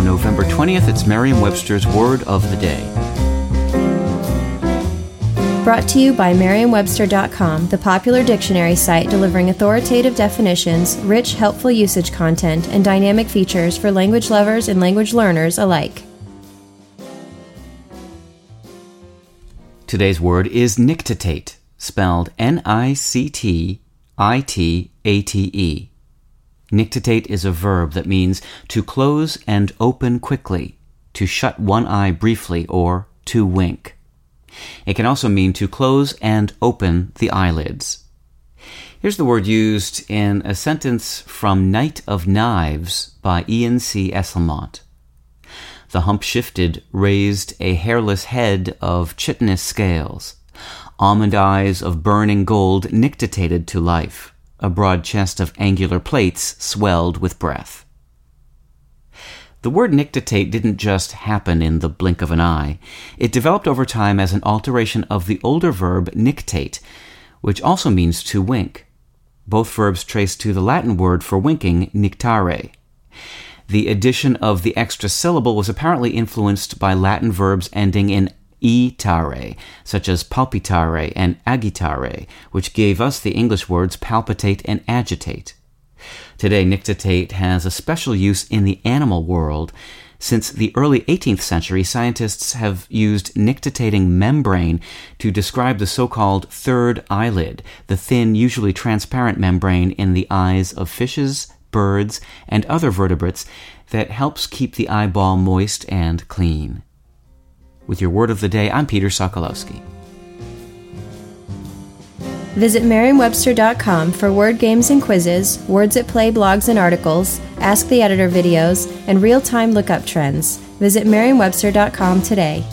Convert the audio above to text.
For November 20th, it's Merriam-Webster's Word of the Day. Brought to you by Merriam-Webster.com, the popular dictionary site delivering authoritative definitions, rich, helpful usage content, and dynamic features for language lovers and language learners alike. Today's word is nictitate, spelled N I C T I T A T E. Nictitate is a verb that means to close and open quickly, to shut one eye briefly, or to wink. It can also mean to close and open the eyelids. Here's the word used in a sentence from Night of Knives by Ian C. Esslemont. The hump shifted, raised a hairless head of chitinous scales. Almond eyes of burning gold nictitated to life. A broad chest of angular plates swelled with breath. The word nictitate didn't just happen in the blink of an eye. It developed over time as an alteration of the older verb nictate, which also means to wink. Both verbs trace to the Latin word for winking, nictare. The addition of the extra syllable was apparently influenced by Latin verbs ending in itare, such as palpitare and agitare, which gave us the English words palpitate and agitate. Today, nictitate has a special use in the animal world. Since the early 18th century, scientists have used nictitating membrane to describe the so-called third eyelid, the thin, usually transparent membrane in the eyes of fishes, birds, and other vertebrates that helps keep the eyeball moist and clean. With your word of the day, I'm Peter Sokolowski. Visit Merriam-Webster.com for word games and quizzes, words at play blogs and articles, Ask the Editor videos, and real-time lookup trends. Visit Merriam-Webster.com today.